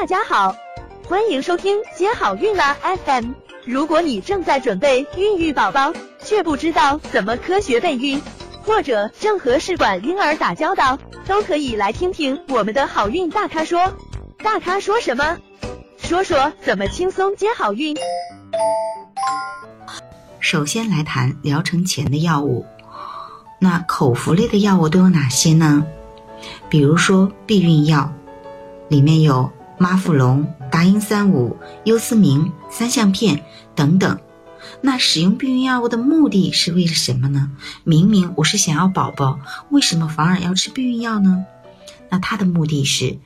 大家好，欢迎收听接好运啦 FM。如果你正在准备孕育宝宝，却不知道怎么科学备孕，或者正和试管婴儿打交道，都可以来听听我们的好运大咖说。大咖说什么？说说怎么轻松接好运。首先来谈疗程前的药物。那口服类的药物都有哪些呢？比如说避孕药，里面有妈富隆、达英三五、优思明、三相片等等。那使用避孕药物的目的是为了什么呢？明明我是想要宝宝，为什么反而要吃避孕药呢？那它的目的是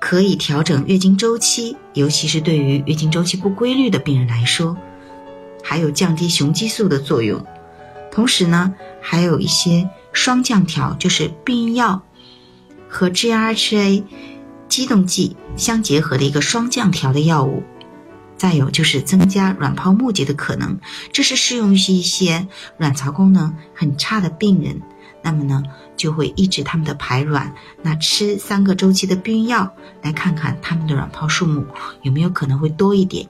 可以调整月经周期，尤其是对于月经周期不规律的病人来说，还有降低雄激素的作用。同时呢，还有一些双降调，就是避孕药和 GRHA 激动剂相结合的一个双降调的药物。再有就是增加卵泡募集的可能，这是适用于一些卵巢功能很差的病人。那么呢，就会抑制他们的排卵。那吃三个周期的避孕药，来看看他们的卵泡数目有没有可能会多一点。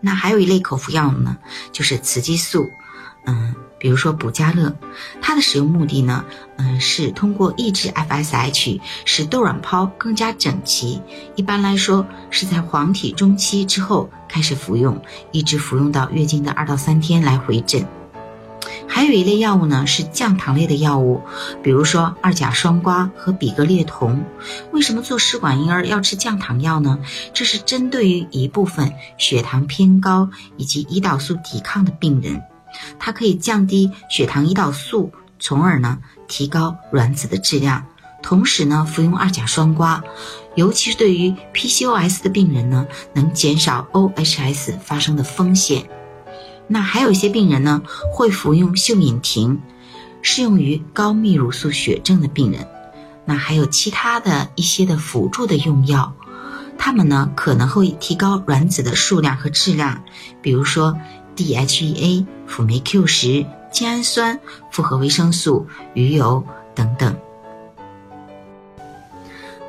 那还有一类口服药呢，就是雌激素。嗯，比如说补佳乐，它的使用目的呢，嗯，是通过抑制 FSH，使窦卵泡更加整齐。一般来说，是在黄体中期之后开始服用，一直服用到月经的二到三天来回诊。还有一类药物呢，是降糖类的药物，比如说二甲双胍和吡格列酮。为什么做试管婴儿要吃降糖药呢？这是针对于一部分血糖偏高以及胰岛素抵抗的病人。它可以降低血糖、胰岛素，从而呢提高卵子的质量。同时呢，服用二甲双胍，尤其是对于 PCOS 的病人呢，能减少 OHS 发生的风险。那还有一些病人呢，会服用溴隐婷，适用于高泌乳素血症的病人。那还有其他的一些的辅助的用药，它们呢可能会提高卵子的数量和质量，比如说。DHEA、辅酶 Q 十、精氨酸、复合维生素、鱼油等等。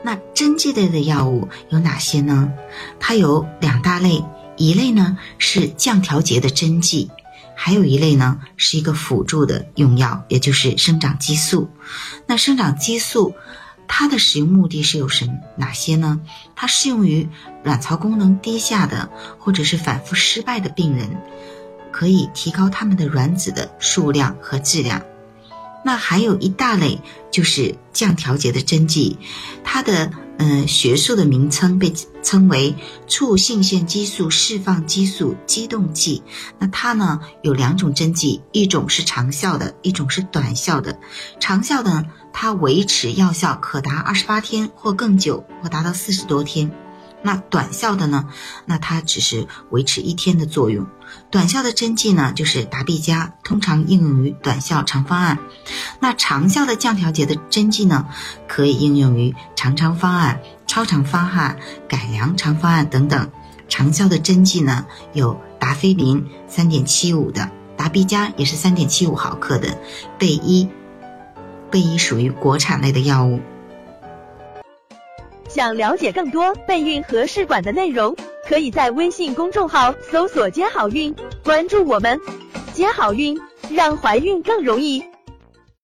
那针剂类的药物有哪些呢？它有两大类，一类呢是降调节的针剂，还有一类呢是一个辅助的用药，也就是生长激素。那生长激素它的使用目的是有什哪些呢？它适用于卵巢功能低下的或者是反复失败的病人。可以提高他们的卵子的数量和质量。那还有一大类就是降调节的针剂，它的嗯学术的名称被称为促性腺激素释放激素激动剂。那它呢有两种针剂，一种是长效的，一种是短效的。长效的它维持药效可达二十八天或更久，或达到四十多天。那短效的呢？那它只是维持一天的作用。短效的针剂呢，就是达必佳，通常应用于短效长方案。那长效的降调节的针剂呢，可以应用于长长方案、超长方案、改良长方案等等。长效的针剂呢，有达菲林三点七五的，达必佳也是三点七五毫克的，贝依，贝依属于国产类的药物。想了解更多备孕和试管的内容，可以在微信公众号搜索“接好运”，关注我们，接好运，让怀孕更容易。